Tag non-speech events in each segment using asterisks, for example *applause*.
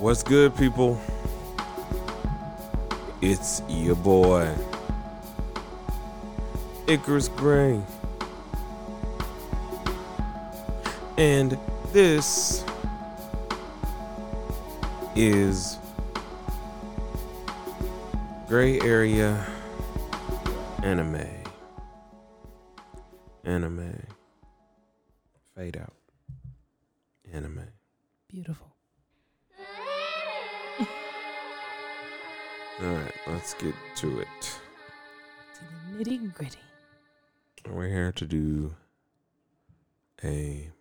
What's good, people? It's your boy, Icarus Gray. And this is Gray Area Anime. Anime.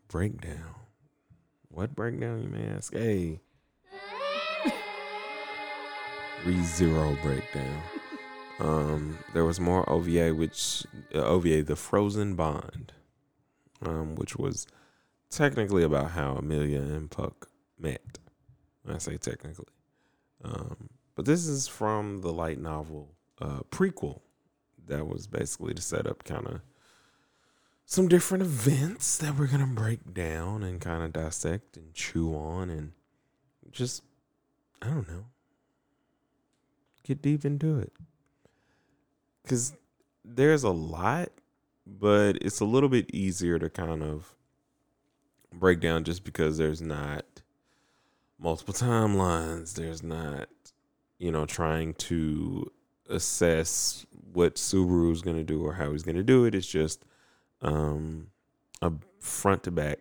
Breakdown. What breakdown, you may ask? Hey, re zero breakdown. Um, there was more OVA, which uh, OVA, the Frozen Bond, um, which was technically about how Emilia and Puck met. I say technically, um, but this is from the light novel uh, prequel that was basically to set up kind of some different events that we're gonna break down and kind of dissect and chew on and just I don't know get deep into it because there's a lot, but it's a little bit easier to kind of break down just because there's not multiple timelines. There's not you know trying to assess what Subaru's gonna do or how he's gonna do it. It's just um, a front to back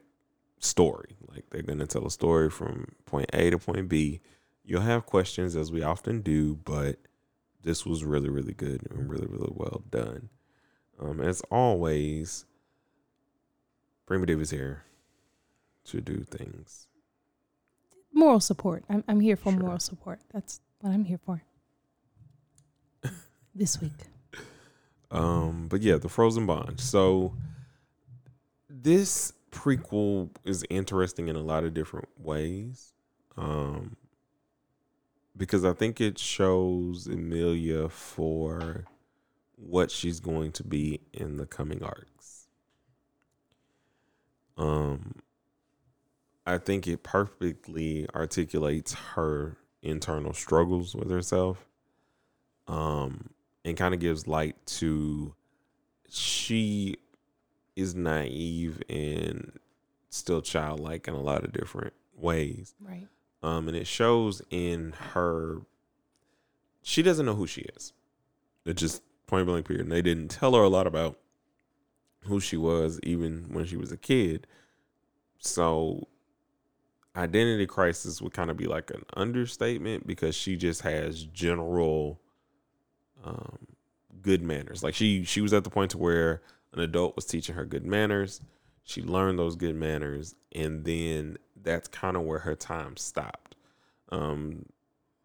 story. Like they're going to tell a story from point A to point B. You'll have questions as we often do, but this was really, really good and really, really well done. Um, as always, Primitive is here to do things. Moral support. I'm, I'm here for Sure. moral support. That's what I'm here for. *laughs* this week. Um, but yeah, the Frozen Bond. So this prequel is interesting in a lot of different ways. Um, because I think it shows Emilia for what she's going to be in the coming arcs. Um, I think it perfectly articulates her internal struggles with herself. Um, and kind of gives light to she is naive and still childlike in a lot of different ways. Right. Um, and it shows in her she doesn't know who she is. It just point blank period. And they didn't tell her a lot about who she was even when she was a kid. So identity crisis would kind of be like an understatement because she just has general um, good manners. Like she she was at the point to where an adult was teaching her good manners. She learned those good manners, and then that's kind of where her time stopped. Um,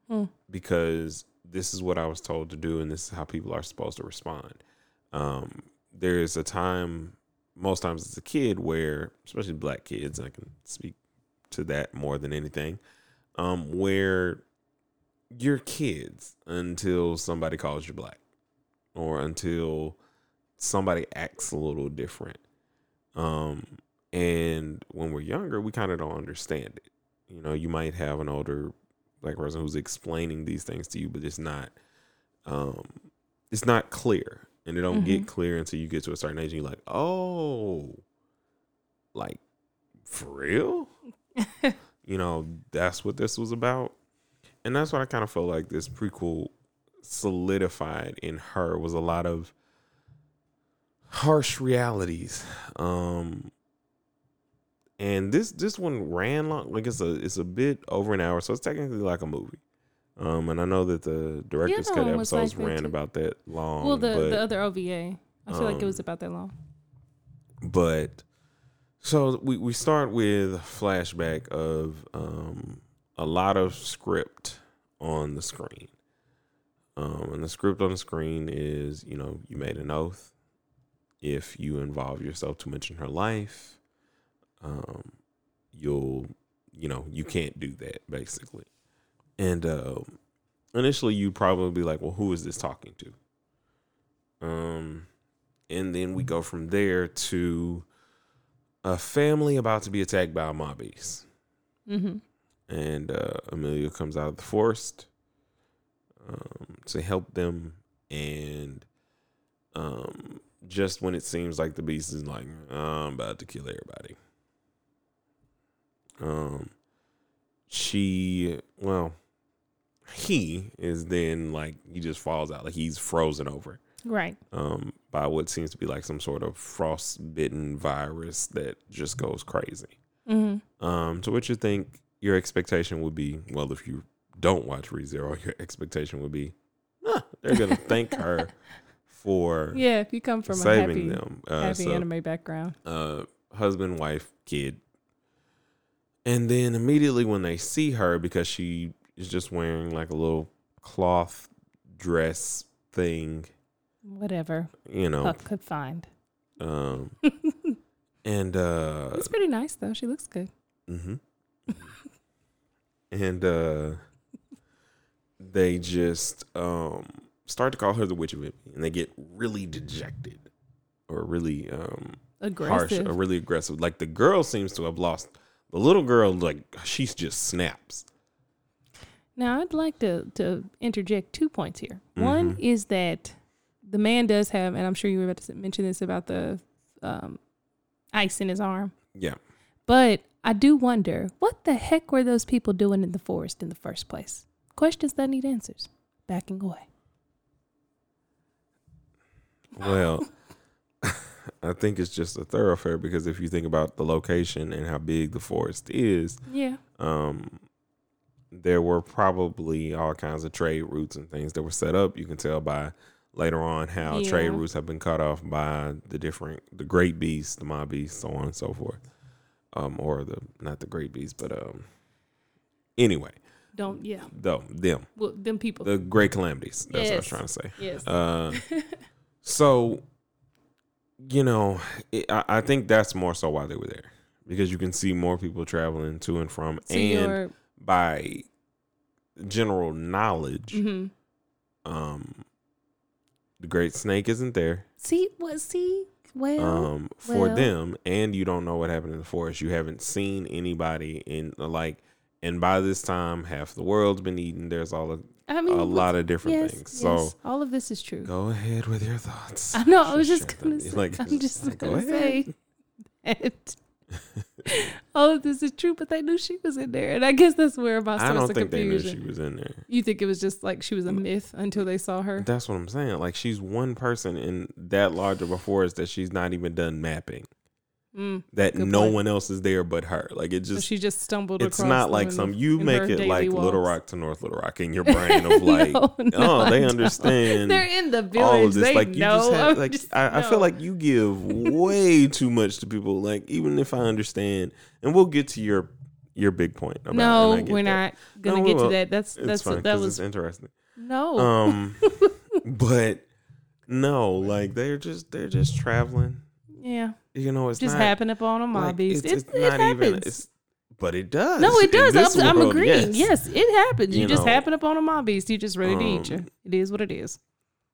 Hmm. because this is what I was told to do, and this is how people are supposed to respond. Um, there is a time, most times as a kid, where especially black kids, I can speak to that more than anything, um, where you're kids until somebody calls you black or until somebody acts a little different. Um, and when we're younger, we kind of don't understand it. You know, you might have an older black person who's explaining these things to you, but it's not, um, it's not clear, and it don't get clear until you get to a certain age, and you're like, oh, like for real, *laughs* you know, that's what this was about, and that's what I kind of felt like this prequel solidified in her was a lot of harsh realities. Um and this this one ran long like it's a it's a bit over an hour, so it's technically like a movie. Um and I know that the director's cut episodes like ran too. about that long. well, the, but, the other OVA. I feel like it was um, about that long. but so we, we start with a flashback of um, a lot of script on the screen. Um, and the script on the screen is, you know, you made an oath. If you involve yourself too much in her life, um, you'll, you know, you can't do that basically. And um, initially, you'd probably be like, well, who is this talking to? Um, and then we go from there to a family about to be attacked by mobbies. Mm-hmm. And uh, Emilia comes out of the forest um, to help them. And um, just when it seems like the beast is like, I'm about to kill everybody, um, she, well, he is then like he just falls out, like he's frozen over Right. um, by what seems to be like some sort of frostbitten virus that just goes crazy. Mm-hmm. Um, to which you think your expectation would be, well, if you don't watch ReZero, *laughs* your expectation would be, huh, they're gonna *laughs* thank her for Yeah, if you come from a saving happy, them. Uh, happy so, anime background. uh, husband, wife, kid, and then immediately when they see her, because she is just wearing like a little cloth dress thing, Whatever you know, Puck could find. um, *laughs* and uh, It's pretty nice though. She looks good. Mm-hmm. And uh they just um start to call her the witch of it and they get really dejected or really um harsh Aggressive. or really aggressive. Like the girl seems to have lost the little girl like she's just snaps. Now, I'd like to, to interject two points here. One Mhm. is that the man does have, and I'm sure you were about to mention this about the um, ice in his arm, Yeah. but I do wonder what the heck were those people doing in the forest in the first place? Questions that need answers. Backing away. Well, *laughs* I think it's just a thoroughfare because if you think about the location and how big the forest is, Yeah. um, there were probably all kinds of trade routes and things that were set up. You can tell by later on how trade routes have been cut off by the different, the great beasts, the mob beasts, so on and so forth. Um, or the not the great beasts, but um, anyway, Don't, yeah. though them, Well, them people. the great calamities. That's what I was trying to say. yes. Uh, so, you know, it, I, I think that's more so why they were there because you can see more people traveling to and from, so and by general knowledge, mhm. um, the Great Snake isn't there. see, what, see, well, Um, for well. them, and you don't know what happened in the forest. You haven't seen anybody in like, and by this time, half the world's been eaten. There's all a, I mean, a lot of different yes, things. So all of this is true. go ahead with your thoughts. I know. I *laughs* was just gonna say. like, I'm just gonna ahead. say *laughs* that *laughs* all *laughs* of oh, this is true, but they knew she was in there, and I guess that's where my I source don't of think they knew she was in there. You think it was just like she was a myth until they saw her? That's what I'm saying. Like she's one person in that large of a forest that she's not even done mapping. Mm. That no point. one else is there but her. Like it So just she just stumbled. Across. It's not like some you make it like Little. Rock to North Little Rock in your *laughs* brain of like no, no, oh they understand They're in the village. all of this. They like you just have like just- I, I feel like you give way too much to people. Like even if I understand, and we'll get to your your big point. About, no, and I get we're that. not gonna No, get to that. That's that's fine that was it's interesting. no. Um, *laughs* but no, like they're just they're just traveling. Yeah, You know, it's just not happen upon a mob like, beast. It's, It, it's it not happens. even. It's but it does. no, it does. I'm, I'm agreeing. yes. Yes. it happens. You, You just know. happen upon a mob beast. You just ready to eat you. Um, It is what it is.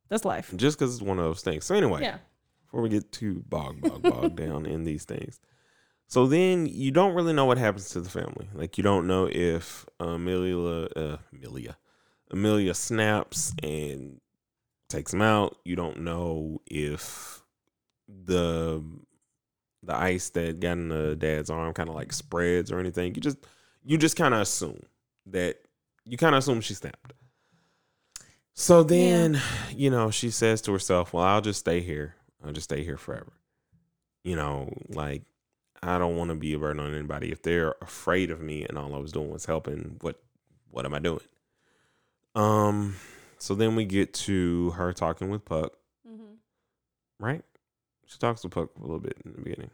That's life. Just because it's one of those things. So anyway, Yeah. before we get too bogged bogged *laughs* bogged down in these things. So then you don't really know what happens to the family. Like you don't know if Emilia, uh, Emilia, Emilia snaps and takes him out. You don't know if the the ice that got in the dad's arm kind of like spreads or anything. You just you just kind of assume that you kind of assume she snapped. So then, you know, she says to herself, "Well, I'll just stay here. I'll just stay here forever." You know, like I don't want to be a burden on anybody. If they're afraid of me and all I was doing was helping, what what am I doing? Um so then we get to her talking with Puck, mm-hmm. right? She talks to Puck a little bit in the beginning.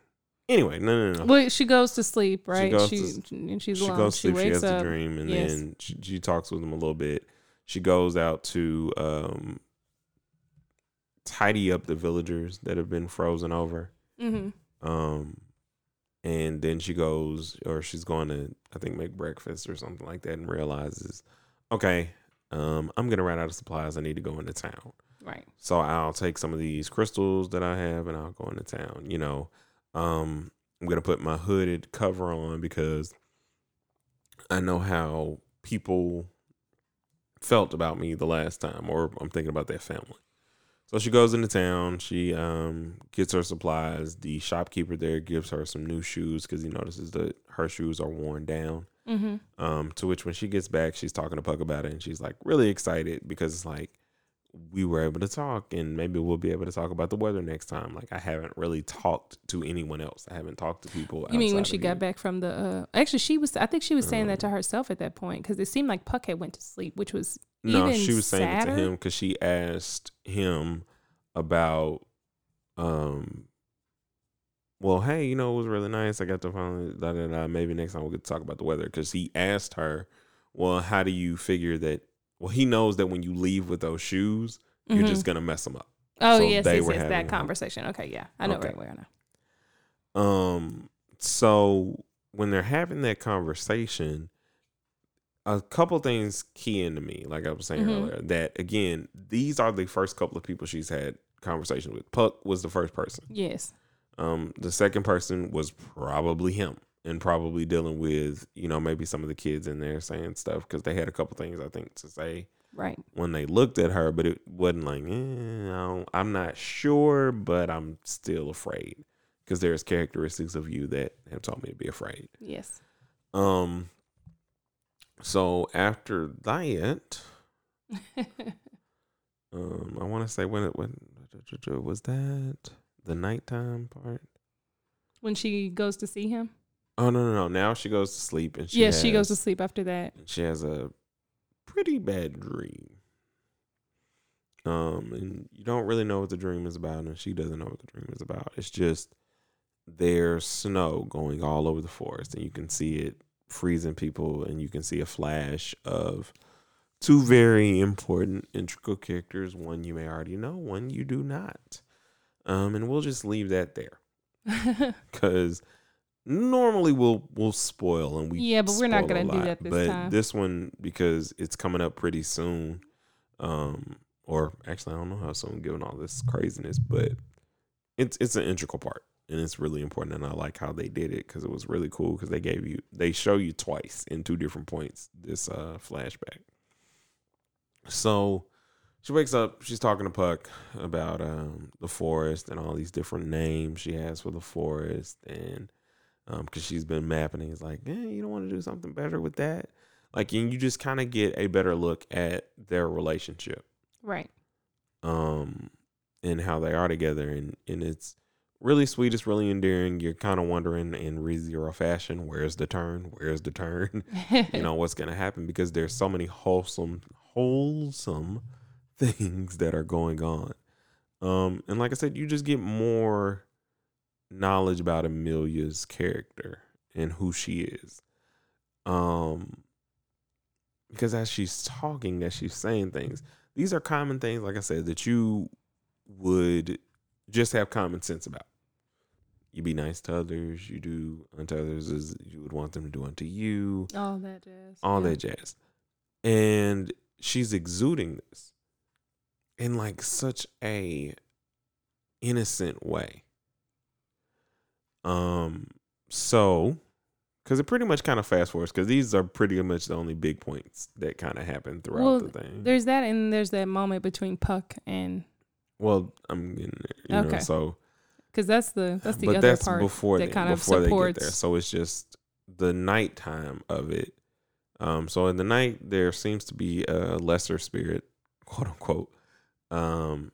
Anyway, no, no, no. Well, she goes to sleep, right? goes She, to- and she's she alone. goes to sleep. She wakes has a up. dream, and Yes. then she, she talks with him a little bit. She goes out to um, tidy up the villagers that have been frozen over. hmm Um, and then she goes, or she's going to, I think, make breakfast or something like that, and realizes, okay, um, I'm gonna run out of supplies. I need to go into town. Right. So I'll take some of these crystals that I have and I'll go into town. You know, um, I'm gonna put my hooded cover on because I know how people felt about me the last time, or I'm thinking about their family. So she goes into town. She um, gets her supplies. The shopkeeper there gives her some new shoes because he notices that her shoes are worn down. Mm-hmm. Um, to which, when she gets back, she's talking to Puck about it, and she's like really excited because it's like we were able to talk, and maybe we'll be able to talk about the weather next time. Like I haven't really talked to anyone else. I haven't talked to people. You mean when she got you. back from the? Uh, actually, she was. I think she was saying that to Um, herself at that point because it seemed like Puck had went to sleep, which was No, she was saying it to him because she asked him about, um, well, hey, you know, it was really nice. I got to finally, da, da, da, maybe next time we could talk about the weather because he asked her, well, how do you figure that? Well, he knows that when you leave with those shoes, you're Mhm. just gonna mess them up. Oh so yes, they yes, were yes. That conversation. Okay, yeah, I know Okay. right where now. Um, so when they're having that conversation, a couple things key into me, like I was saying Mhm. earlier, that again, these are the first couple of people she's had conversations with. Puck was the first person. Yes. Um, the second person was probably him, and probably dealing with you know maybe some of the kids in there saying stuff because they had a couple things I think to say Right. when they looked at her, but it wasn't like eh, I'm not sure, but I'm still afraid because there's characteristics of you that have taught me to be afraid. Yes. Um. So after that, *laughs* um, I want to say when it when was that the nighttime part? when she goes to see him. Oh no no no! Now she goes to sleep and she yes, she goes to sleep after that. She has a pretty bad dream. Um, and you don't really know what the dream is about, and she doesn't know what the dream is about. It's just there's snow going all over the forest, and you can see it freezing people, and you can see a flash of two very important, integral characters. One you may already know, one you do not. Um, and we'll just leave that there *laughs* because normally we'll we'll spoil and we Yeah, but we're not gonna do lot. that this but time. this one because it's coming up pretty soon um or actually i don't know how soon given all this craziness but it's it's an integral part and it's really important and i like how they did it because it was really cool because they gave you they show you twice in two different points this uh flashback so she wakes up she's talking to puck about um the forest and all these different names she has for the forest and um because she's been mapping it. he's like eh, you don't want to do something better with that. Like and you just kind of get a better look at their relationship. Right. um and how they are together and and it's really sweet it's really endearing. You're kind of wondering in re-zero fashion where's the turn? Where's the turn? *laughs* You know what's going to happen? Because there's so many wholesome wholesome *laughs* things that are going on. Um and like i said you just get more knowledge about emilia's character and who she is um because as she's talking as she's saying things these are common things like i said that you would just have common sense about you be nice to others you do unto others as you would want them to do unto you all that jazz. all yeah. that jazz. And she's exuding this in like such a innocent way. Um, so because it pretty much kind of fast forwards because these are pretty much the only big points that kind of happen throughout Well, the thing. There's that, and there's that moment between Puck and Well, I'm getting there, you know, Okay. so because that's the that's the other that's part before that then, kind of before they get there. So it's just the nighttime of it. Um, so in the night there seems to be a lesser spirit, quote unquote, um,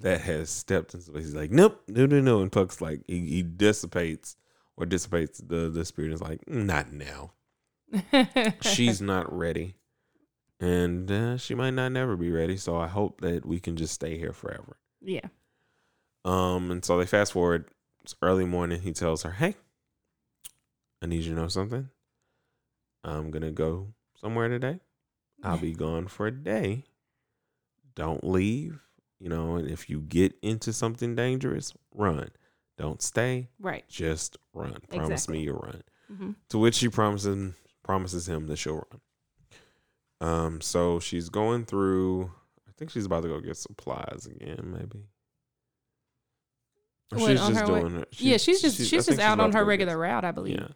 that has stepped in into He's like, nope, no, no, no. And Puck's like, he, he dissipates or dissipates the the spirit. Is like, not now. *laughs* She's not ready, and uh, she might not never be ready. So I hope that we can just stay here forever. yeah. Um, and so they fast forward. It's early morning. He tells her, "Hey, I need you to know something. I'm gonna go somewhere today. I'll be *laughs* gone for a day. Don't leave. You know, and if you get into something dangerous, run. Don't stay. Right. Just run. Promise Exactly. me you'll run." hmm To which she promises promises him that she'll run. Um, so she's going through. I think she's about to go get supplies again, maybe. Or What, on her doing her- yeah, she's just she- I she's just out about on her regular route, I believe. Yeah,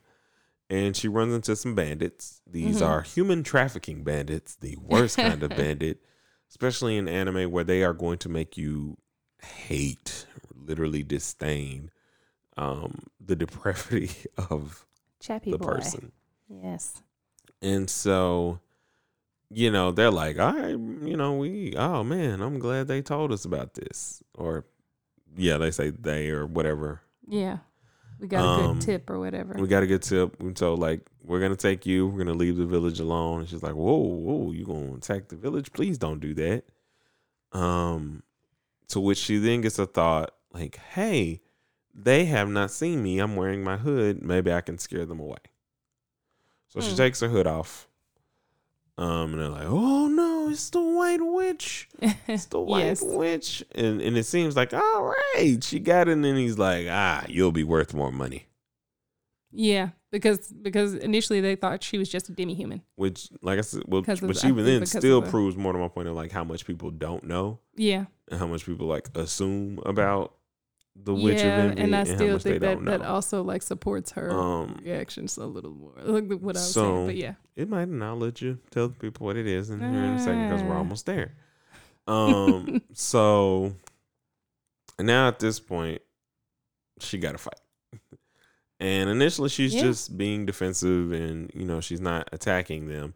and she runs into some bandits. These Mhm. are human trafficking bandits, the worst kind of *laughs* bandit, especially in anime where they are going to make you hate, literally disdain um, the depravity *laughs* of Chappy the boy. person. Yes. And so, you know, they're like, I, you know, we, oh man, I'm glad they told us about this. Or, yeah, they say they or whatever. Yeah. We got a Um, good tip or whatever. We got a good tip. And so, like, we're going to take you. We're going to leave the village alone. And she's like, whoa, whoa, you going to attack the village? Please don't do that. Um, to which she then gets a thought, like, hey, they have not seen me. I'm wearing my hood. Maybe I can scare them away. So she Hmm. takes her hood off. Um, and they're like, "Oh no, it's the White Witch! It's the *laughs* White yes. Witch!" And and it seems like, all right, she got it. And then he's like, "Ah, you'll be worth more money." Yeah, because because initially they thought she was just a demi human. Which, like I said, well, Because of- even then still proves more to my point of like how much people don't know Yeah. and how much people like assume about the Witch yeah, of Envy and I and still think that that also like supports her Um, reactions a little more. *laughs* Like what I was so- saying, but yeah. it might not let you tell the people what it is in here in a second because we're Ah. almost there. Um, *laughs* so now at this point, she got to fight. And initially, she's Yeah. just being defensive, and you know she's not attacking them.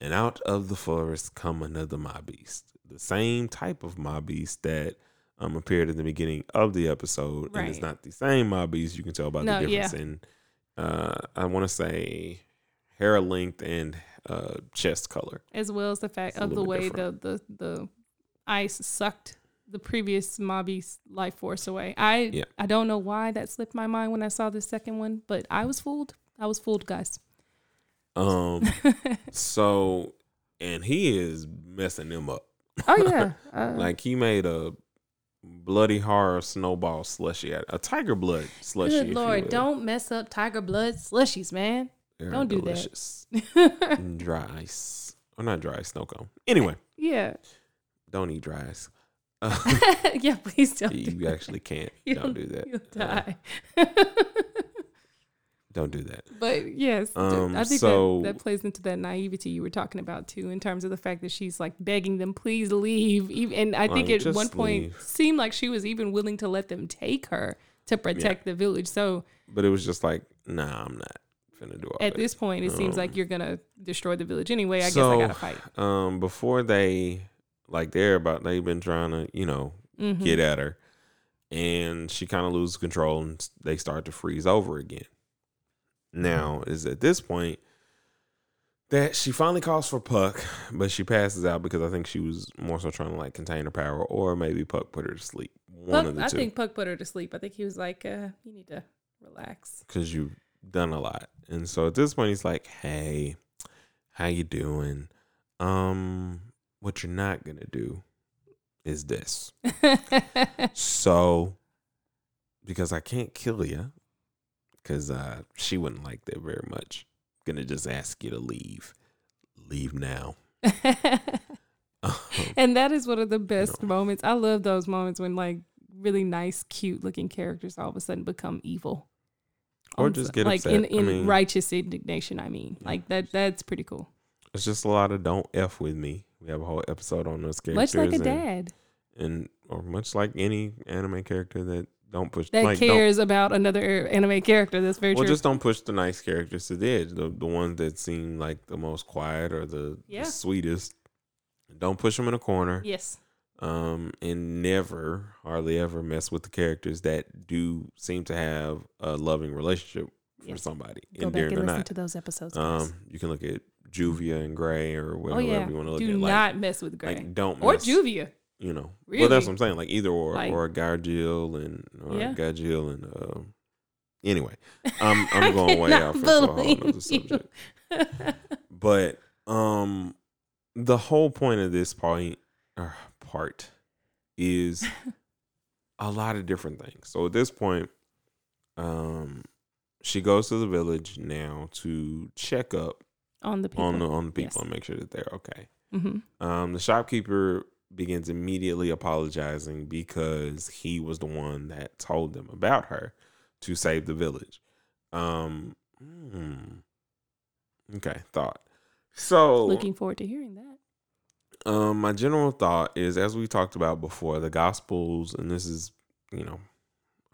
And out of the forest come another mob beast, the same type of mob beast that um appeared in the beginning of the episode, and it's not the same mob beast. You can tell by No, the yeah. difference in, uh, I want to say, hair length and uh chest color. As well as the fact It's of the way the, the the ice sucked the previous Mobby's life force away. I Yeah. I don't know why that slipped my mind when I saw the second one, but I was fooled. I was fooled, guys. Um, *laughs* so and he is messing them up. oh yeah. *laughs* Uh, Like he made a bloody horror snowball slushy, a tiger blood slushy. good lord, don't mess up tiger blood slushies, man. They're don't do that. delicious. And *laughs* dry ice, or not dry snow cone. Anyway, yeah. don't eat dry ice. Uh, *laughs* *laughs* yeah, please don't. do you that. actually can't. You'll- don't do that. You'll Uh, die. Don't do that. But yes, Um, I think so- that, that plays into that naivety you were talking about too, in terms of the fact that she's like begging them, please leave. And I think Like, at one point leave. seemed like she was even willing to let them take her to protect the village. So But it was just like, nah, I'm not finna do all at that. this point, it seems Um, like you're gonna destroy the village anyway. I guess I gotta fight. Um, before they like they're about they've been trying to you know Mhm. get at her, and she kind of loses control, and they start to freeze over again. Now is at this point that she finally calls for Puck, but she passes out because I think she was more so trying to like contain her power, or maybe Puck put her to sleep. One Puck, of the I two, think Puck put her to sleep. I think he was like, uh, "You need to relax." because you've done a lot. And so at this point, he's like, "Hey, how you doing? Um, what you're not gonna do is this. *laughs* So, because I can't kill you, because uh, she wouldn't like that very much. Gonna just ask you to leave. Leave now. *laughs* and that is one of the best know. moments. I love those moments when like really nice, cute looking characters all of a sudden become evil. Or just get like in, upset. I in mean- righteous indignation. I mean, Yeah. like that. That's pretty cool. it's just a lot of don't f with me. We have a whole episode on those characters, Much like a and, dad and or much like any anime character that don't push that like cares about another anime character. That's very Well, true. just don't push the nice characters to the edge. The the ones that seem like the most quiet or the, Yeah. the sweetest. Don't push them in a corner. yes. Um, and never, hardly ever mess with the characters that do seem to have a loving relationship for somebody, Go back and listen not. to those episodes. Um, you can look at Juvia and Gray or oh whatever yeah. you want to look Do at. Do not mess with Gray like don't or mess, Juvia. You know, well, that's what I'm saying. Like either or, Like- or Gajeel and or Yeah. Gajeel and um. Anyway, *laughs* I'm I'm going way cannot off into a whole believe subject. But um, the whole point of this point or part is a lot of different things. So at this point, um, she goes to the village now to check up on the people. on the on the people Yes. and make sure that they're okay. hmm Um, the shopkeeper begins immediately apologizing because he was the one that told them about her to save the village. Um, hmm, Okay, thought. So Looking forward to hearing that. Um, my general thought is, as we talked about before, the Gospels, and this is, you know,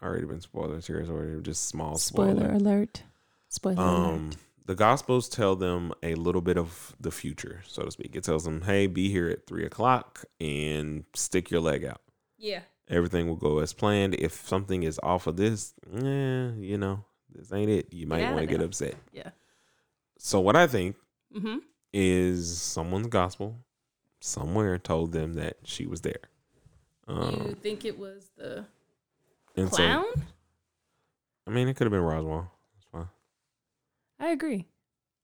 already been spoilers here, so just small Spoiler spoiler. alert. Spoiler Um, alert. The Gospels tell them a little bit of the future, so to speak. It tells them, "Hey, be here at three o'clock and stick your leg out. Yeah. Everything will go as planned. If something is off of this, eh, you know, this ain't it. You might outta want to get upset." Yeah. So what I think Mm-hmm. is someone's gospel somewhere told them that she was there. Um, you think it was the and so- clown? I mean, it could have been Roswaal. I agree.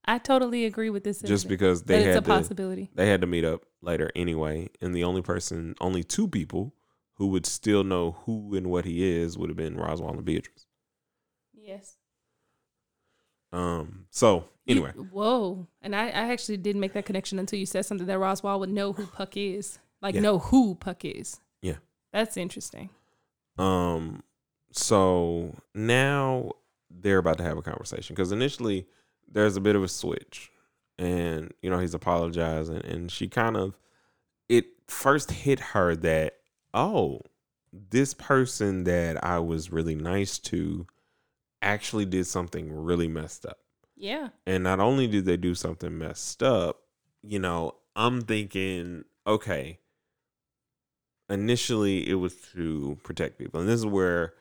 I totally agree with this. Just because they it's a to, possibility. they had to meet up later anyway, and the only person, only two people who would still know who and what he is would have been Roswaal and Beatrice. Yes. Um. So You- anyway, whoa. And I, I actually didn't make that connection until you said something that Roswaal would know who Puck is. Like Yeah. know who Puck is. Yeah. That's interesting. um, so now they're about to have a conversation because initially there's a bit of a switch, and you know he's apologizing, and she kind of it first hit her that oh this person that I was really nice to actually did something really messed up. Yeah. And not only did they do something messed up, you know, I'm thinking, okay, initially it was to protect people. And this is where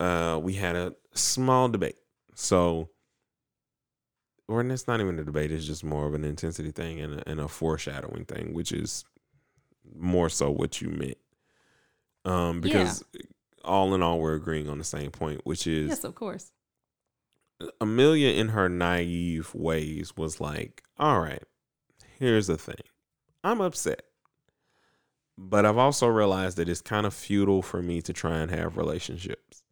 uh, we had a small debate. So, or and it's not even a debate, it's just more of an intensity thing and a, and a foreshadowing thing, which is more so what you meant. Um, because all in all, we're agreeing on the same point, which is Yes, of course. Emilia, in her naive ways, was like, All right, here's the thing. I'm upset. But I've also realized that it's kind of futile for me to try and have relationships.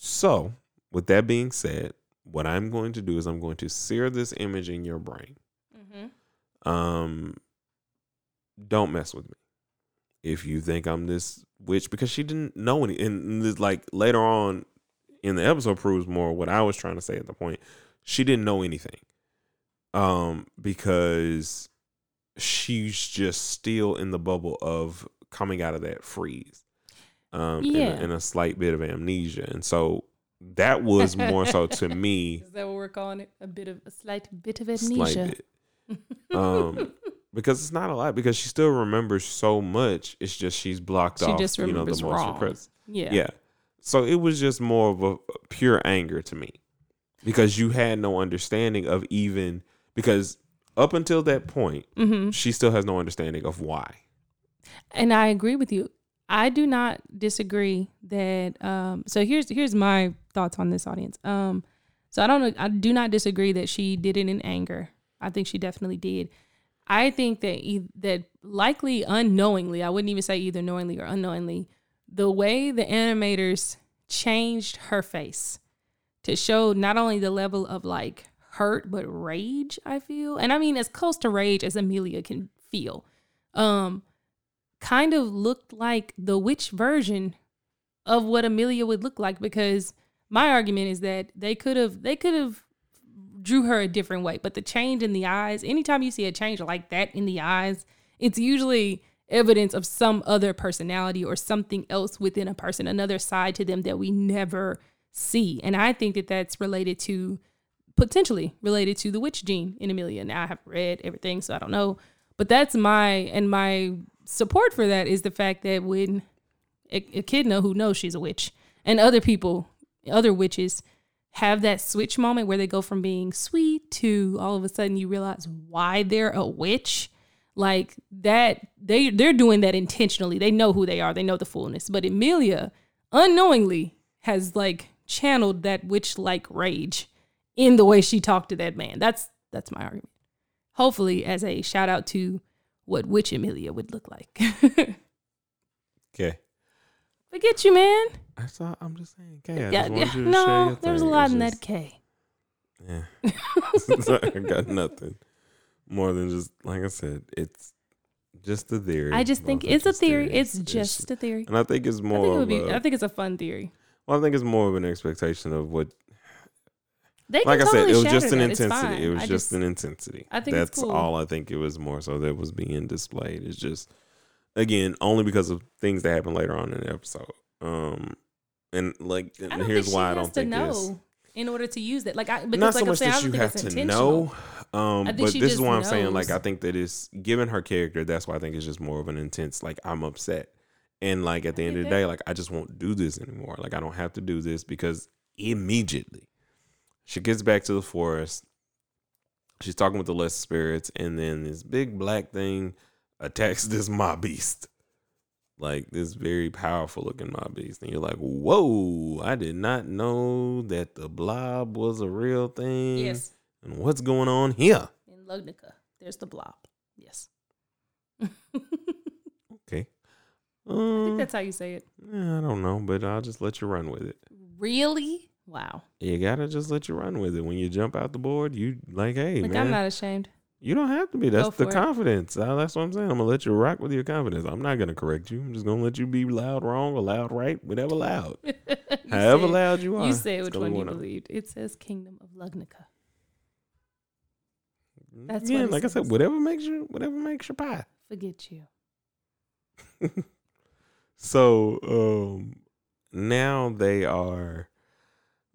So, with that being said, what I'm going to do is I'm going to sear this image in your brain. Mm-hmm. Um, don't mess with me. If you think I'm this witch, because she didn't know any, and this, like later on in the episode proves more what I was trying to say at the point. She didn't know anything, um, because she's just still in the bubble of coming out of that freeze, um, Yeah. and, a, and a slight bit of amnesia, and so that was more so to *laughs* me Is that what we're calling it? A bit of a slight bit of amnesia. bit. Um, *laughs* because it's not a lot because she still remembers so much. It's just she's blocked She off. just you know, the remembers most wrong. repressed. yeah. Yeah. So it was just more of a pure anger to me because you had no understanding of even because up until that point, Mm-hmm. she still has no understanding of why. And I agree with you. I do not disagree that um so here's here's my thoughts on this audience. Um so I don't I do not disagree that she did it in anger. I think she definitely did. I think that e- that likely unknowingly, I wouldn't even say either knowingly or unknowingly, the way the animators changed her face to show not only the level of like hurt but rage, I feel. And I mean as close to rage as Emilia can feel. Um kind of looked like the witch version of what Emilia would look like because my argument is that they could have they could have drew her a different way but the change in the eyes anytime you see a change like that in the eyes it's usually evidence of some other personality or something else within a person another side to them that we never see. And i think that that's related to potentially related to the witch gene in emilia. Now i haven't read everything so i don't know. But that's my and my support for that is the fact that when echidna who knows she's a witch and other people other witches have that switch moment where they go from being sweet to all of a sudden you realize why they're a witch. Like that they they're doing that intentionally. They know who they are. They know the fullness. But emilia unknowingly has like channeled that witch like rage in the way she talked to that man. That's that's my argument. Hopefully as a shout out to what witch emilia would look like *laughs* Okay. forget you man That's all I'm just saying. Okay. Yeah, just yeah. you to share no your there's a lot It's in just- that k Yeah. *laughs* *laughs* I got nothing more than just like I said. It's just a theory. i just think Both are it's a just theory theories. it's just a theory and I think it's more. I more. think it would of be. a- I think it's a fun theory. well, I think it's more of an expectation of what They like I said, it was just an that. Intensity. It was I just, an intensity. I think that's cool. all I think it was more so that was being displayed. It's just again only because of things that happen later on in the episode. Um, and like I and don't here's think why I don't to think know this. in order to use it. Like I because Not like so I'm much saying, that you think have it's to know. Um, but this is just why I'm saying like. I think that it's given her character. That's why I think it's just more of an intense. Like I'm upset, and like at the I end of the day, like I just won't do this anymore. Like I don't have to do this because immediately she gets back to the forest. She's talking with the lesser spirits, and then this big black thing attacks *laughs* this mob beast. Like this very powerful looking mob beast. And you're like, whoa, I did not know that the blob was a real thing. Yes, And what's going on here? in Lugnica, there's the blob. Yes, *laughs* Okay. I Um, think that's how you say it. I don't know, but I'll just let you run with it. Really? Wow. You gotta just let you run with it. When you jump out the board, you like, hey Like man, I'm not ashamed. you don't have to be. That's the it. confidence. Uh, that's what I'm saying. I'm gonna let you rock with your confidence. I'm not gonna correct you. I'm just gonna let you be loud wrong or loud right, whatever loud, *laughs* however said- loud you are. You say which one you believed. It says Kingdom of Lugnica. That's yeah, like I said, whatever makes you, whatever makes your pie. *laughs* Forget you. So um now they are,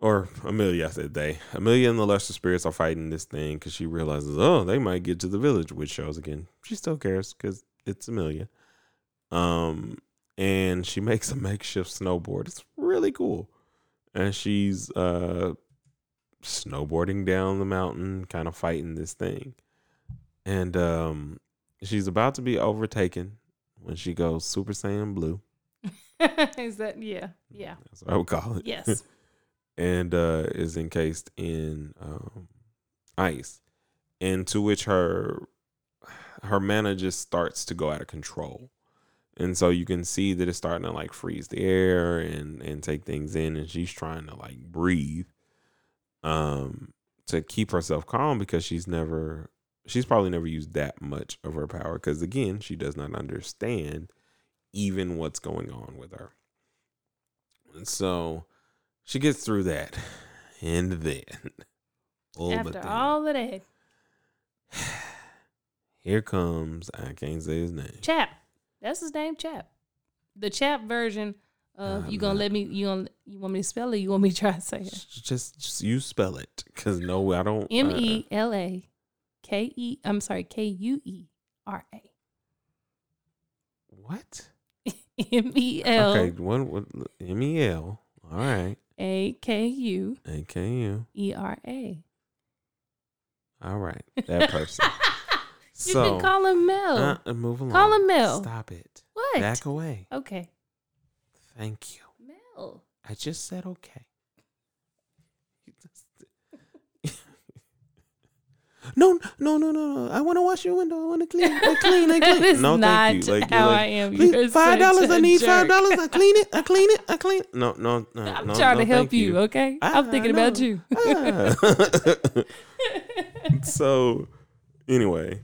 or Emilia, I said they. Emilia and the Lesser Spirits are fighting this thing because she realizes, oh, they might get to the village, which shows again she still cares because it's Emilia. Um, and she *laughs* makes a makeshift snowboard. It's really cool, and she's uh snowboarding down the mountain, kind of fighting this thing, and um, she's about to be overtaken when she goes Super Saiyan Blue. *laughs* Is that yeah. Yeah. That's what I would call it. Yes. *laughs* and uh, is encased in um, ice, and to which her her mana just starts to go out of control, and so you can see that it's starting to like freeze the air and and take things in, and she's trying to like breathe, um, to keep herself calm because she's never she's probably never used that much of her power because again she does not understand even what's going on with her. And so she gets through that. *laughs* And then, oh, After then all of that, *sighs* here comes, I can't say his name. Chap. That's his name, Chap. The Chap version of I'm you gonna not- let me you gonna you want me to spell it? You want me to try to say it? Just, just you spell it. Because no, I don't. M uh, E L A K E I'm sorry, K U E R A. What? *laughs* M E Okay, one M E L. All right. A K U A K U. E R A. All right. That person. *laughs* You so, can call him Mel. uh, move along. Call him Mel. Stop it. what? Back away. Okay. Thank you. Mel. I just said okay. You just- no, no, no, no, no. I want to wash your window. I want to *laughs* clean. I clean. I clean. is no, not thank you. Like, how like, I am. "Please, five dollars. I a need five dollars. I clean it. I clean it. I clean it. No, no, no. I'm no, trying no, to help thank you, okay? I- I'm thinking about you. Ah. *laughs* so, anyway,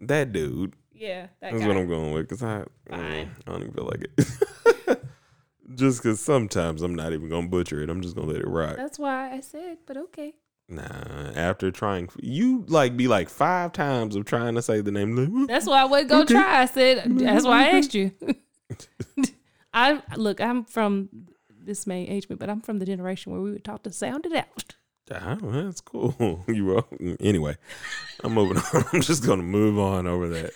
that dude. yeah, that That's guy. what I'm going with because I, Fine. I don't even feel like it. *laughs* just because sometimes I'm not even gonna butcher it. I'm just gonna let it rock. That's why I said, but okay. Nah, after trying, you like be like five times of trying to say the name. like, That's why I would go Okay. try. I said that's why I asked you. *laughs* I look, I'm from this may age me, but I'm from the generation where we would talk to sound it out. Ah, that's cool. *laughs* you were anyway. I'm moving on. *laughs* I'm just gonna move on over that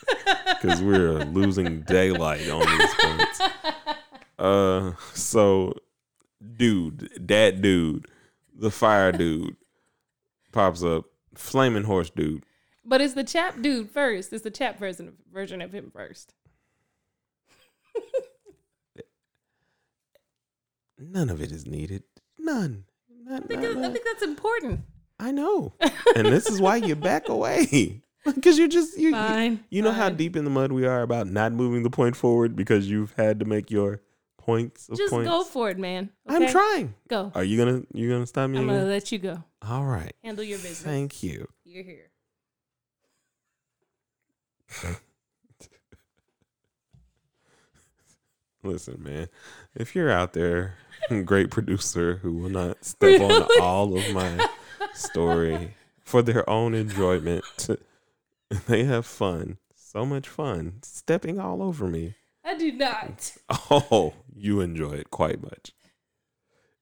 because we're losing daylight on these points. Uh, so, dude, that dude, the fire dude, pops up. Flaming horse dude. But it's the chap dude first. It's the chap version version of him first. None of it is needed. None. Not, I think, not- I not- think that's important. I know, and this is why you back away *laughs* because you're just you. you- Fine. You know how deep in the mud we are about not moving the point forward because you've had to make your points of Just points. go for it, man. I'm trying. Go. Are you gonna you gonna stop me? I'm gonna again? let you go. All right. Handle your business. Thank you. You're here. *laughs* Listen, man. If you're out there *laughs* great producer who will not *laughs* step on all of my story for their own enjoyment. they have fun, so much fun, stepping all over me. I do not. *laughs* Oh, you enjoy it quite much.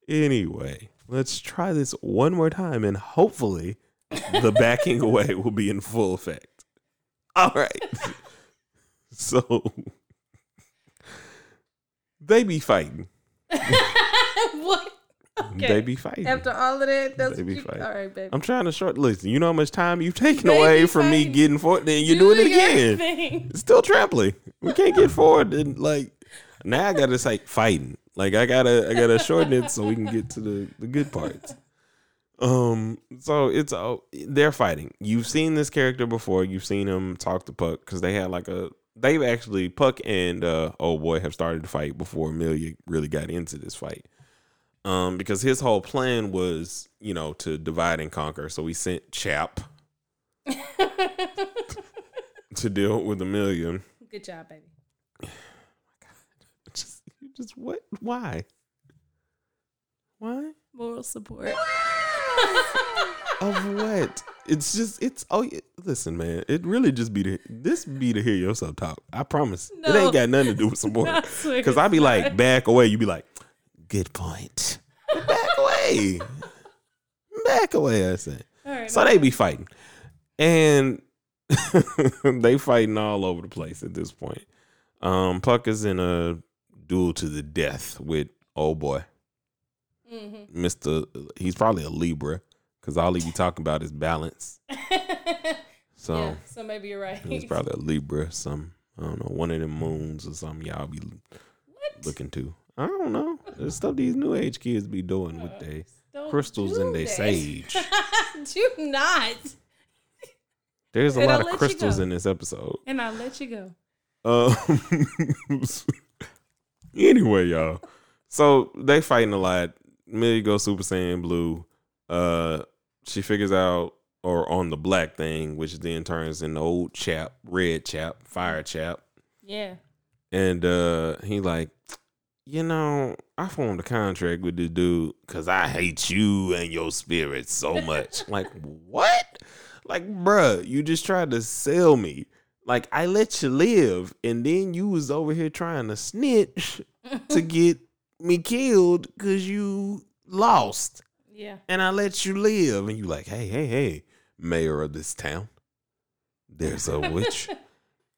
Anyway, let's try this one more time and hopefully the *laughs* backing away will be in full effect. All right. *laughs* So they be fighting. what? They Okay. be fighting. After all of that, that's They be you, fighting. all right, baby. I'm trying to short listen. You know how much time you've taken They away from me getting forward, then you're doing it again. thing. It's still trampling. We can't get forward and like now I gotta say fighting. Like I gotta I gotta shorten it so we can get to the, the good parts. Um so it's uh, they're fighting. You've seen this character before. You've seen him talk to Puck because they had like a they've actually Puck and uh old boy have started to fight before Emilia really got into this fight. Um because his whole plan was, you know, to divide and conquer. So he sent Chap *laughs* to deal with Emilia. Good job, baby. *sighs* just, you just what? Why? Why? Moral support. *laughs* Of what? It's just it's oh yeah, listen, man. It really just be to this be to hear yourself talk. I promise. It ain't got nothing to do with support. *laughs* Because I'd be like back away. You'd be like, good point. Back away. Back away. I said. Right, So they be fighting, and *laughs* they fighting all over the place at this point. Um, Puck is in a duel to the death with old boy, Mhm. Mister. He's probably a Libra because all he be talking about is balance. *laughs* So yeah, so maybe you're right. he's probably a Libra. Some I don't know, one of them moons or something. Y'all be what? looking to. I don't know. There's stuff these new age kids be doing with their Don't crystals do and their that. sage. *laughs* do not. There's a And lot I'll of let you crystals go. in this episode. And I'll let you go. Um, *laughs* anyway, y'all. So they fighting a lot. Millie goes Super Saiyan Blue. Uh, she figures out or on the black thing, which then turns into old chap, red chap, fire chap, Yeah. and uh, he like, you know, I formed a contract with this dude because I hate you and your spirit so much. *laughs* like what? Like, bruh, you just tried to sell me. Like I let you live, and then you was over here trying to snitch *laughs* to get me killed because you lost, Yeah. and I let you live, and you like, hey, hey, hey, mayor of this town, there's a witch. *laughs*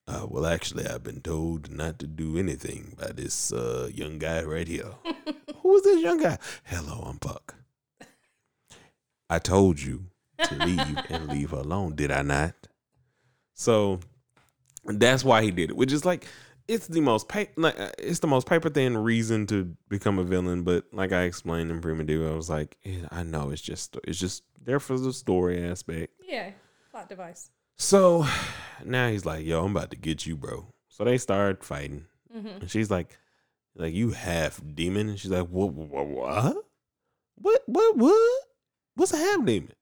Uh, well, actually, I've been told not to do anything by this uh, young guy right here. *laughs* Who is this young guy? Hello, I'm Puck. I told you to leave *laughs* and leave her alone, did I not? So that's why he did it, which is like it's the most pa- like uh, it's the most paper thin reason to become a villain. But like I explained in Primitive, I was like, yeah, I know it's just it's just there for the story aspect. yeah. Plot device. So *sighs* now he's like, "Yo, I'm about to get you, bro." So they start fighting, Mm-hmm. and she's like, "Like you half demon?" And she's like, "What? What? What? What? What? What? What's a half demon?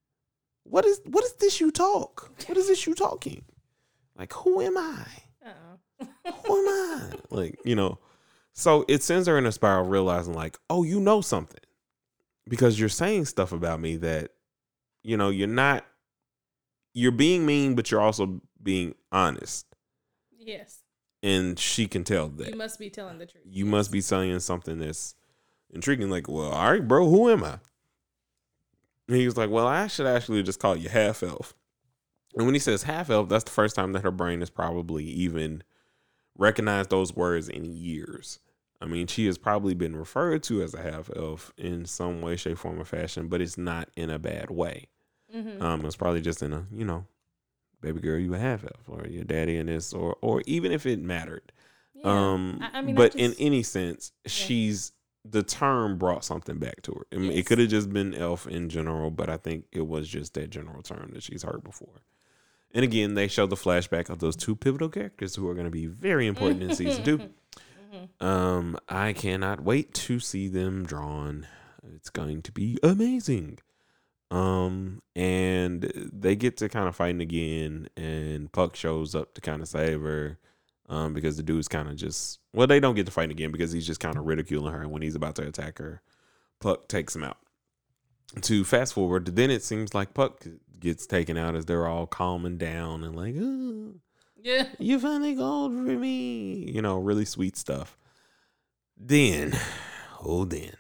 What is? What is this you talk? What is this you talking? Like who am I? Who am I? *laughs* Like you know." So it sends her in a spiral, realizing like, "Oh, you know something, because you're saying stuff about me that, you know, you're not." You're being mean, but you're also being honest yes. and she can tell that. You must be telling the truth. You must be saying something that's intriguing. Like, well, all right, bro, who am I? And he was like, well, I should actually just call you half elf. And when he says half elf, that's the first time that her brain has probably even recognized those words in years. I mean, she has probably been referred to as a half elf in some way, shape, form, or fashion, but it's not in a bad way. Mm-hmm. Um, it's probably just in a, you know, baby girl, you a half elf, or your daddy in this, or or even if it mattered. Um, I- I mean, but just- in any sense, she's the term brought something back to her. I mean, it could have just been elf in general, but I think it was just that general term that she's heard before. And again, they show the flashback of those two pivotal characters who are going to be very important in season two. *laughs* Mm-hmm. Um, I cannot wait to see them drawn. It's going to be amazing. Um, and they get to kind of fighting again, and Puck shows up to kind of save her. Um, because the dude's kind of just well, they don't get to fight again because he's just kind of ridiculing her And when he's about to attack her. Puck takes him out. To fast forward, then it seems like Puck gets taken out as they're all calming down and like, oh, Yeah. you finally called for me. You know, really sweet stuff. Then, oh, then,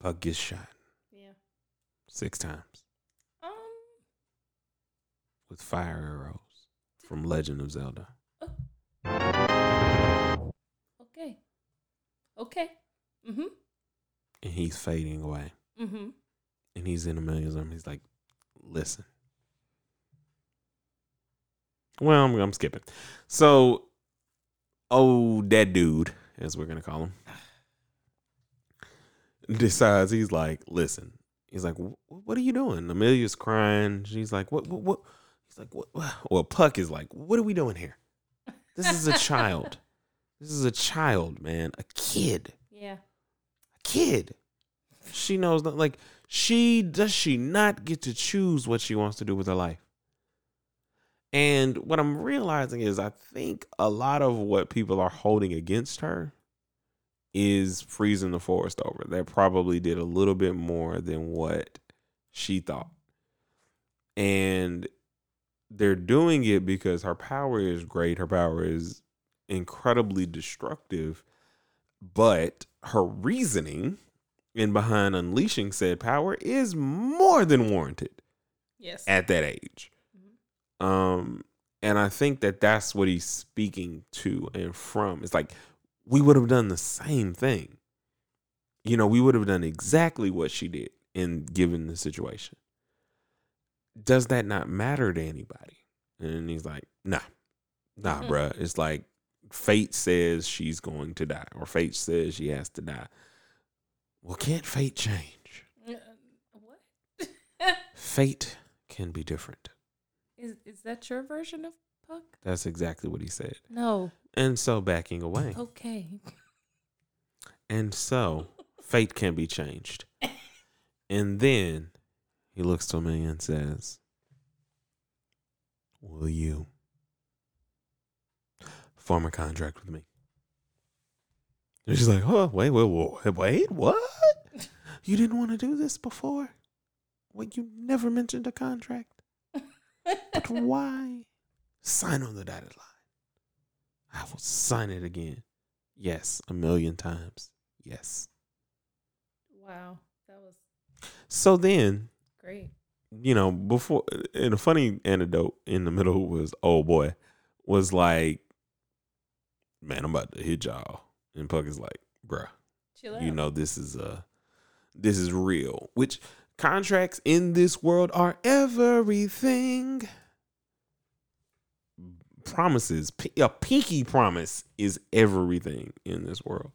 Puck gets shot. Six times Um. with fire arrows from Legend of Zelda. Okay. Okay. Mhm. And he's fading away. Mhm. And he's in Emilia's arm. He's like, listen. Well, I'm, I'm skipping. So, oh, that dude, as we're going to call him, *sighs* decides he's like, listen. He's like, what are you doing? Emilia's crying. She's like, what, what, what? He's like, what? what?" Well, Puck is like, what are we doing here? This is a *laughs* child. This is a child, man. A kid Yeah. A kid. She knows that like she does she not get to choose what she wants to do with her life. And what I'm realizing is I think a lot of what people are holding against her is freezing the forest over. That probably did a little bit more than what she thought. And they're doing it because her power is great. Her power is incredibly destructive but her reasoning in behind unleashing said power is more than warranted Yes. at that age. Um, and I think that that's what he's speaking to and from. It's like we would have done the same thing. You know, we would have done exactly what she did in given the situation. Does that not matter to anybody? And he's like, nah, nah, Mhm. bruh. It's like fate says she's going to die, or fate says she has to die. Well, can't fate change? Uh, what? *laughs* Fate can be different. is is that your version of Puck? That's exactly what he said. No. And so backing away. Okay. And so fate can be changed. And then he looks to me and says, Will you form a contract with me? And she's like, Oh, wait, wait, wait, wait, what? You didn't want to do this before? Well, you never mentioned a contract. But why? Sign on the dotted line. I will sign it again. Yes, a million times. Yes. wow. That was So then, great. you know, before, and a funny anecdote in the middle was, oh boy, was like, man, I'm about to hit y'all. And Puck is like, bruh, Chill out. you know, this is uh this is real. Which contracts in this world are everything. Promises, a pinky promise is everything in this world.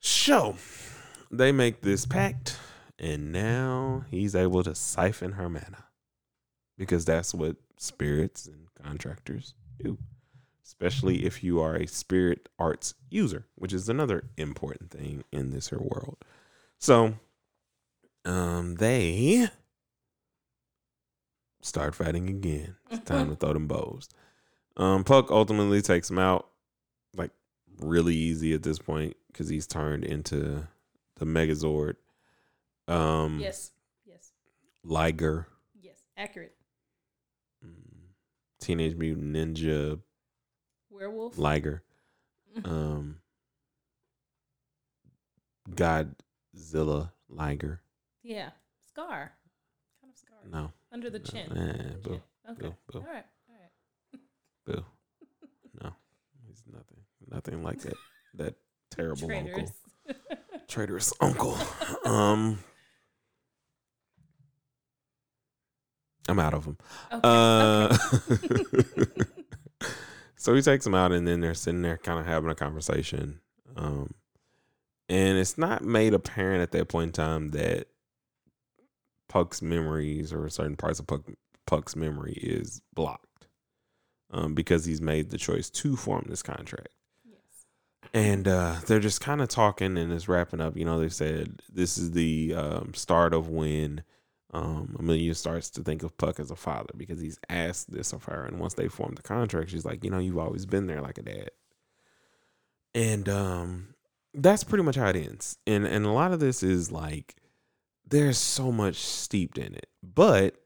So they make this pact, and now he's able to siphon her mana because that's what spirits and contractors do, especially if you are a spirit arts user, which is another important thing in this her world. So, um, they start fighting again. It's time to throw them bows. Um, Puck ultimately takes him out, like really easy at this point because he's turned into the Megazord. Um, yes. Yes. Liger, Yes. Accurate. mm, Teenage Mutant Ninja Werewolf. Liger, *laughs* um, Godzilla Liger. yeah. Scar. Kind of scar. No, Under the chin. eh, boo, chin. Okay. boo, boo, All right. Boo. No, he's nothing, nothing like that. That *laughs* terrible uncle. *laughs* Traitorous uncle. Um, I'm out of him. okay. Uh, okay. *laughs* so he takes him out, and then they're sitting there, kind of having a conversation. Um, and it's not made apparent at that point in time that Puck's memories or certain parts of Puck, Puck's memory is blocked, um, because he's made the choice to form this contract yes. and uh, they're just kind of talking and it's wrapping up. You know, they said this is the um, start of when um, Emilia starts to think of Puck as a father because he's asked this of her, and once they form the contract, she's like, you know, you've always been there like a dad. And um, that's pretty much how it ends. And and a lot of this is like there's so much steeped in it, but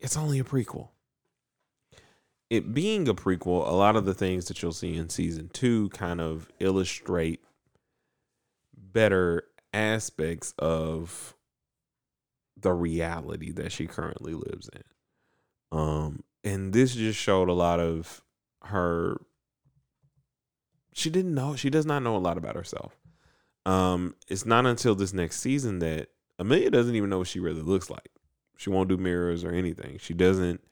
it's only a prequel. It being a prequel, a lot of the things that you'll see in season two kind of illustrate better aspects of the reality that she currently lives in. Um, and this just showed a lot of her. She didn't know. She does not know a lot about herself. Um, it's not until this next season that Emilia doesn't even know what she really looks like. She won't do mirrors or anything. She doesn't.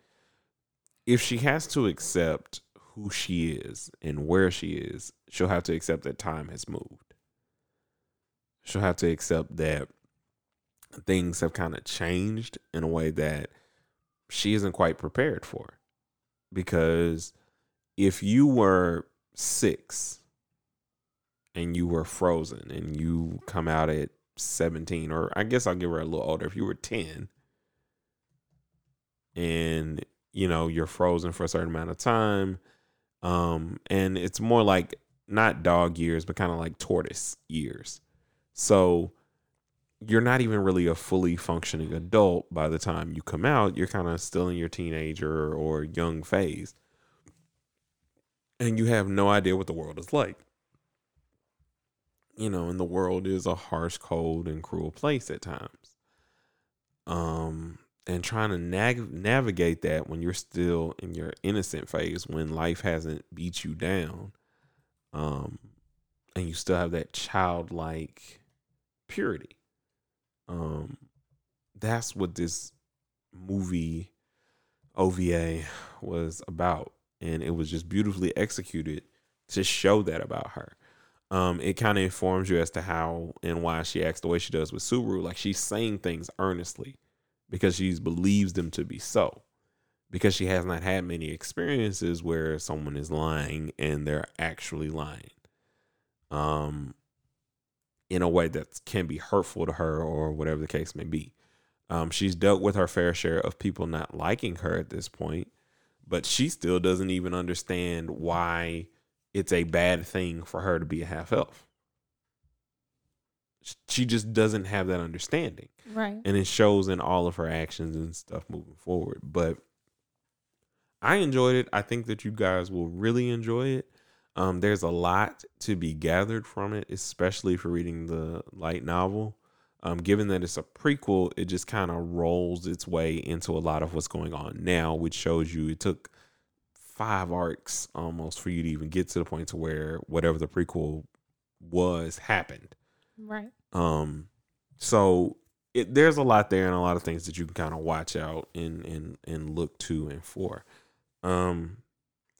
If she has to accept who she is and where she is, she'll have to accept that time has moved. She'll have to accept that things have kind of changed in a way that she isn't quite prepared for. Because if you were six and you were frozen and you come out at 17, or I guess I'll give her a little older, if you were 10 and you know you're frozen for a certain amount of time um and it's more like not dog years but kind of like tortoise years. So you're not even really a fully functioning adult by the time you come out you're kind of still in your teenager or young phase. And you have no idea what the world is like. You know and the world is a harsh cold and cruel place at times. Um and trying to navigate that when you're still in your innocent phase when life hasn't beat you down um and you still have that childlike purity. Um that's what this movie OVA was about and it was just beautifully executed to show that about her. Um, it kind of informs you as to how and why she acts the way she does with Subaru. Like she's saying things earnestly because she believes them to be so. Because she has not had many experiences where someone is lying and they're actually lying. Um in a way that can be hurtful to her or whatever the case may be. Um, she's dealt with her fair share of people not liking her at this point, but she still doesn't even understand why it's a bad thing for her to be a half elf. She just doesn't have that understanding. Right. And it shows in all of her actions and stuff moving forward. But I enjoyed it. I think that you guys will really enjoy it. Um, there's a lot to be gathered from it, especially for reading the light novel. Um, given that it's a prequel, it just kind of rolls its way into a lot of what's going on now, which shows you it took five arcs almost for you to even get to the point to where whatever the prequel was happened. Right. Um, so it, there's a lot there and a lot of things that you can kind of watch out and and and look to and for. Um,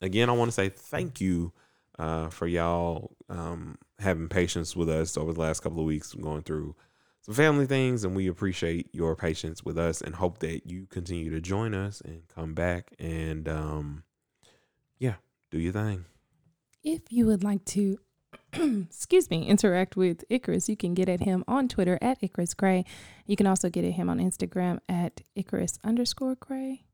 again, I want to say thank you uh, for y'all um, having patience with us over the last couple of weeks, going through some family things, and we appreciate your patience with us and hope that you continue to join us and come back and um, yeah, do your thing. If you would like to, *clears throat* excuse me, interact with Icarus, you can get at him on Twitter at Icarus Gray. You can also get at him on Instagram at Icarus underscore Gray.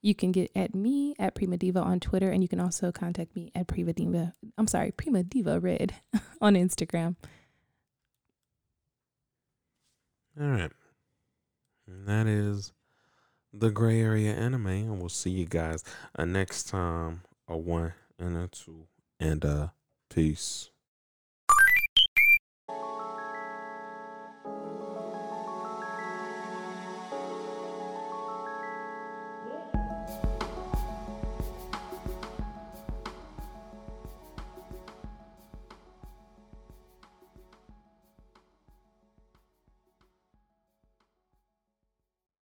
You can get at me at Prima Diva on Twitter, and you can also contact me at Prima Diva. I'm sorry, Prima Diva Red *laughs* on Instagram. All right. And that is the gray area anime, and we'll see you guys uh, next time. A one and a two, and uh, peace.